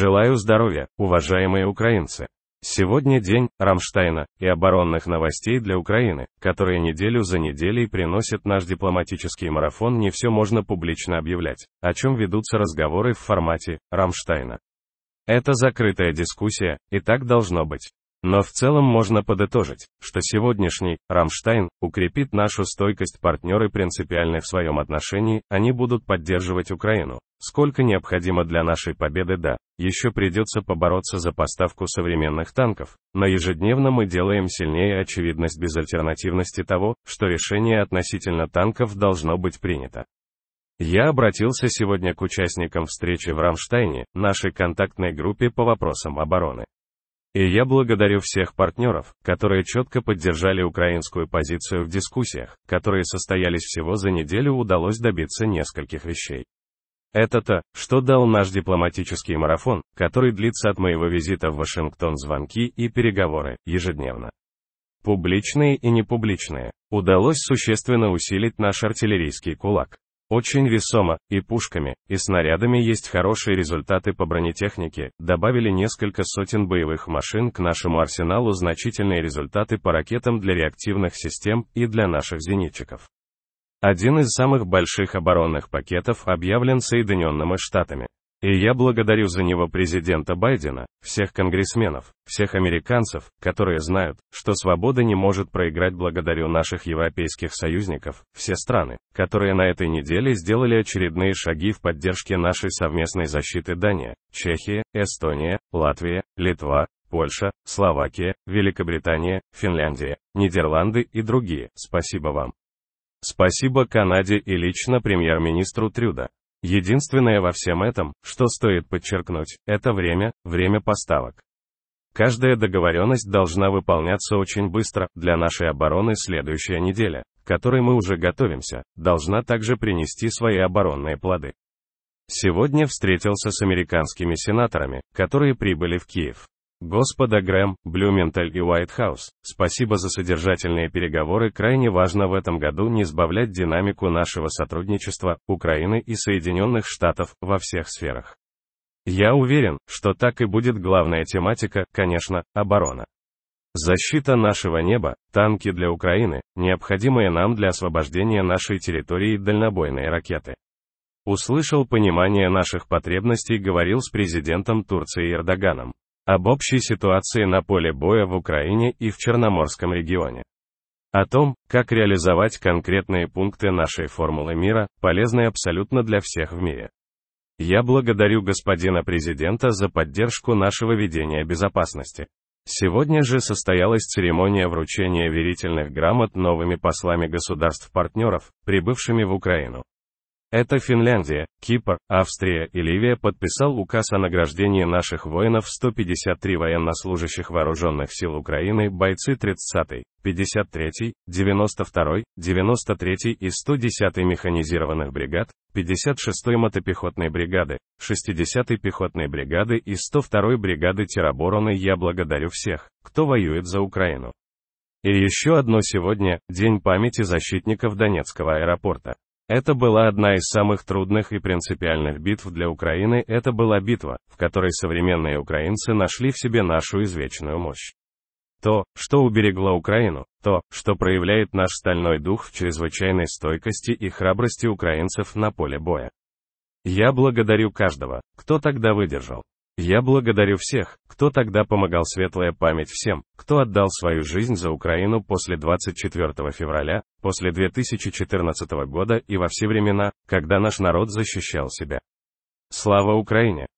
Желаю здоровья, уважаемые украинцы. Сегодня день Рамштайна и оборонных новостей для Украины, которые неделю за неделей приносят наш дипломатический марафон не все можно публично объявлять, о чем ведутся разговоры в формате Рамштайна. Это закрытая дискуссия, и так должно быть. Но в целом можно подытожить, что сегодняшний Рамштайн укрепит нашу стойкость партнеры принципиальны в своем отношении, они будут поддерживать Украину. Сколько необходимо для нашей победы, да, еще придется побороться за поставку современных танков, но ежедневно мы делаем сильнее очевидность безальтернативности того, что решение относительно танков должно быть принято. Я обратился сегодня к участникам встречи в Рамштайне, нашей контактной группе по вопросам обороны. И я благодарю всех партнеров, которые четко поддержали украинскую позицию в дискуссиях, которые состоялись всего за неделю удалось добиться нескольких вещей. Это то, что дал наш дипломатический марафон, который длится от моего визита в Вашингтон звонки и переговоры, ежедневно. Публичные и непубличные. Удалось существенно усилить наш артиллерийский кулак. Очень весомо, и пушками, и снарядами есть хорошие результаты по бронетехнике, добавили несколько сотен боевых машин к нашему арсеналу значительные результаты по ракетам для реактивных систем и для наших зенитчиков. Один из самых больших оборонных пакетов объявлен Соединенными Штатами. И я благодарю за него президента Байдена, всех конгрессменов, всех американцев, которые знают, что свобода не может проиграть благодарю наших европейских союзников, все страны, которые на этой неделе сделали очередные шаги в поддержке нашей совместной защиты Дания, Чехия, Эстония, Латвия, Литва, Польша, Словакия, Великобритания, Финляндия, Нидерланды и другие. Спасибо вам. Спасибо Канаде и лично премьер-министру Трюда. Единственное во всем этом, что стоит подчеркнуть, это время, время поставок. Каждая договоренность должна выполняться очень быстро, для нашей обороны следующая неделя, к которой мы уже готовимся, должна также принести свои оборонные плоды. Сегодня встретился с американскими сенаторами, которые прибыли в Киев. Господа Грэм, Блюменталь и Уайтхаус, спасибо за содержательные переговоры. Крайне важно в этом году не сбавлять динамику нашего сотрудничества Украины и Соединенных Штатов во всех сферах. Я уверен, что так и будет главная тематика, конечно, оборона. Защита нашего неба, танки для Украины, необходимые нам для освобождения нашей территории дальнобойные ракеты. Услышал понимание наших потребностей, говорил с президентом Турции Эрдоганом об общей ситуации на поле боя в Украине и в Черноморском регионе. О том, как реализовать конкретные пункты нашей формулы мира, полезной абсолютно для всех в мире. Я благодарю господина президента за поддержку нашего ведения безопасности. Сегодня же состоялась церемония вручения верительных грамот новыми послами государств-партнеров, прибывшими в Украину. Это Финляндия, Кипр, Австрия и Ливия подписал указ о награждении наших воинов 153 военнослужащих вооруженных сил Украины, бойцы 30-й, 53-й, 92-й, 93-й и 110-й механизированных бригад, 56-й мотопехотной бригады, 60-й пехотной бригады и 102-й бригады теробороны я благодарю всех, кто воюет за Украину. И еще одно сегодня, День памяти защитников Донецкого аэропорта. Это была одна из самых трудных и принципиальных битв для Украины, это была битва, в которой современные украинцы нашли в себе нашу извечную мощь. То, что уберегло Украину, то, что проявляет наш стальной дух в чрезвычайной стойкости и храбрости украинцев на поле боя. Я благодарю каждого, кто тогда выдержал. Я благодарю всех, кто тогда помогал светлая память всем, кто отдал свою жизнь за Украину после 24 февраля, после 2014 года и во все времена, когда наш народ защищал себя. Слава Украине!